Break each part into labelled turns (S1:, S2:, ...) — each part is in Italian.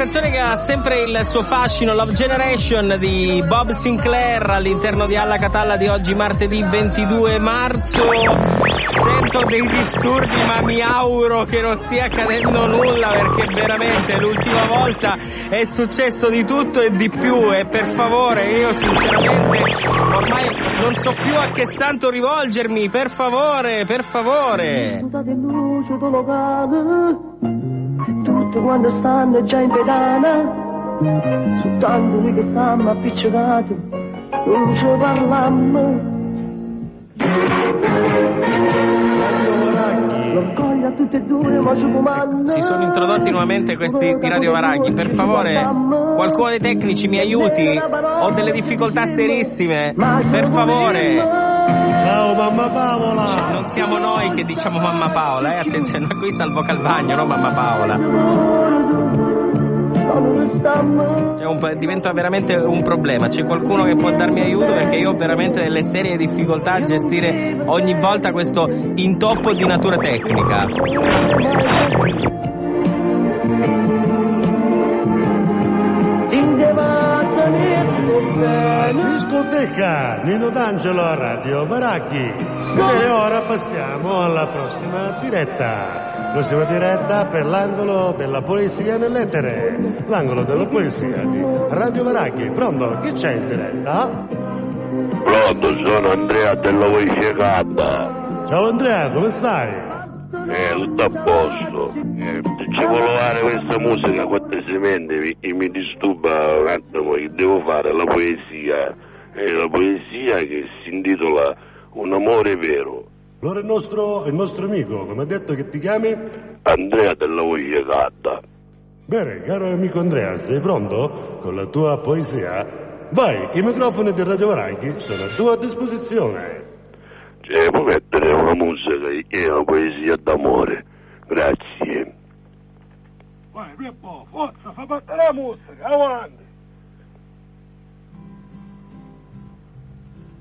S1: canzone che ha sempre il suo fascino, Love Generation di Bob Sinclair all'interno di Alla Catalla di oggi, martedì 22 marzo. Sento dei disturbi, ma mi auguro che non stia accadendo nulla perché veramente l'ultima volta è successo di tutto e di più e per favore io sinceramente ormai non so più a che santo rivolgermi, per favore, per favore.
S2: Tutti quando stanno già in pedana, soltanto noi che stiamo appiccicati, non ci comanda.
S1: Si sono introdotti nuovamente questi di Radio Varaghi. Per favore, qualcuno dei tecnici mi aiuti. Ho delle difficoltà serissime. Per favore.
S3: Ciao mamma Paola!
S1: Cioè, non siamo noi che diciamo mamma Paola, eh? Attenzione, qui sta il vocalbagno, no mamma Paola. Cioè, un, diventa veramente un problema. C'è qualcuno che può darmi aiuto perché io ho veramente delle serie difficoltà a gestire ogni volta questo intoppo di natura tecnica.
S3: Discoteca Nino D'Angelo a Radio Baracchi. E ora passiamo alla prossima diretta. Prossima diretta per l'angolo della poesia nell'etere. L'angolo della poesia di Radio Baracchi. Pronto? Chi c'è in diretta?
S4: Pronto, sono Andrea della Voce Gabba.
S3: Ciao Andrea, come stai?
S4: Eh, tutto a posto. Eh, ci volevo fare questa musica quattro semente e mi disturba un attimo che devo fare la poesia. È la poesia che si intitola Un amore vero.
S3: Allora il nostro, il nostro amico, come ha detto che ti chiami?
S4: Andrea della Voce Gabba.
S3: Bene, caro amico Andrea, sei pronto con la tua poesia? Vai, i microfoni di Radio Varanchi sono a tua disposizione.
S4: Cioè, puoi mettere una musica che è una poesia d'amore. Grazie.
S5: Vai, Pippo, forza, fa battere la musica, avanti.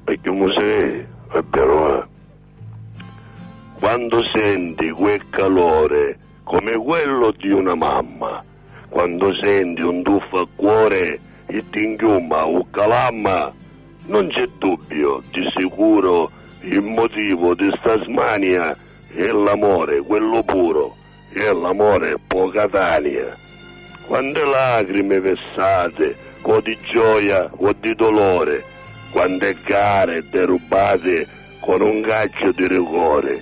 S4: E che musica è? Vero, eh? Quando senti quel calore come quello di una mamma, quando senti un tuffo a cuore e ti inchiuma o calamma, non c'è dubbio, di sicuro il motivo di sta smania è l'amore, quello puro, è l'amore poca tania. Quante lacrime vessate, o di gioia o di dolore, quante gare derubate con un gaccio di rigore,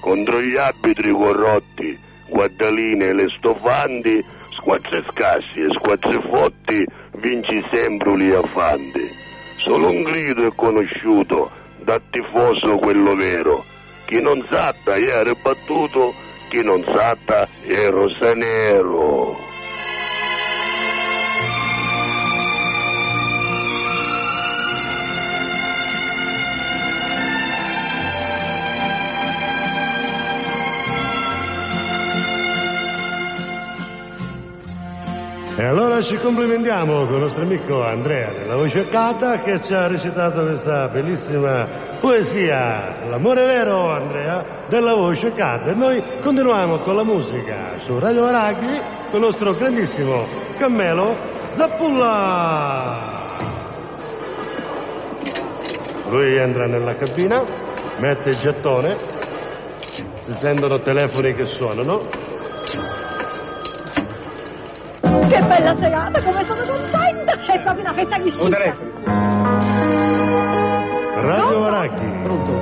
S4: contro gli abiti corrotti, guardaline e le stofanti, squadre scassi e squadre fotti, vinci sempre gli affanti. Solo un grido è conosciuto da tifoso quello vero. Chi non satta era battuto, chi non satta è rosanero.
S3: E allora ci complimentiamo con il nostro amico Andrea della Voce Cata che ci ha recitato questa bellissima poesia. L'amore vero, Andrea, della Voce Cata. E noi continuiamo con la musica su Radio Araghi con il nostro grandissimo Cammelo Zappulla. Lui entra nella cabina, mette il gettone, si sentono telefoni che suonano.
S6: Che bella serata, come sono contenta! È proprio una festa di scicca.
S3: Radio Varacchi.
S7: Pronto?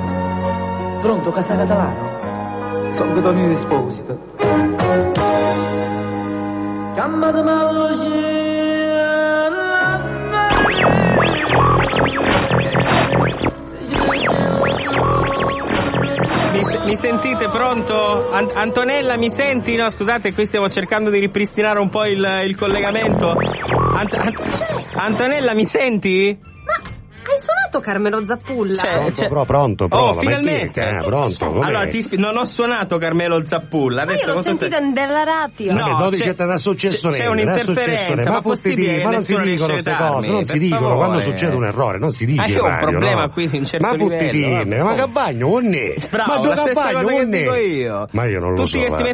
S7: Pronto, Casa Catalano? Sono Cotonino Esposito. Chiamatemi
S1: Mi, mi sentite pronto? An- Antonella, mi senti? No, scusate, qui stiamo cercando di ripristinare un po' il, il collegamento. Ant- Ant- Antonella, mi senti?
S8: Suonato Carmelo Zappulla?
S1: Cioè,
S3: Pronto,
S1: cioè-
S3: pro, pronto, prova,
S1: Oh, finalmente.
S3: eh, pronto?
S1: Allora, ti spi- non ho suonato Carmelo Zappulla.
S8: Ma io
S1: Adesso
S8: l'ho
S1: cosa te-
S8: sentito della radio.
S1: No,
S3: Vabbè, 12
S1: c'è-
S3: è una successo
S1: c'è- c'è un'interferenza, ma
S3: ma, tutti
S1: possibile che
S3: ma non si dicono queste cose, non si dicono,
S1: favore.
S3: quando succede un errore, non si dice
S1: Ah,
S3: in
S1: io ho un
S3: radio,
S1: problema
S3: no?
S1: qui di un certo
S3: Ma
S1: vabbè.
S3: ma Campagno, non è.
S1: Bravo,
S3: ma due
S1: la stessa
S3: Campagno,
S1: cosa che
S3: non è.
S1: dico io.
S3: Ma io non lo
S1: Tutti
S3: so,
S1: che si.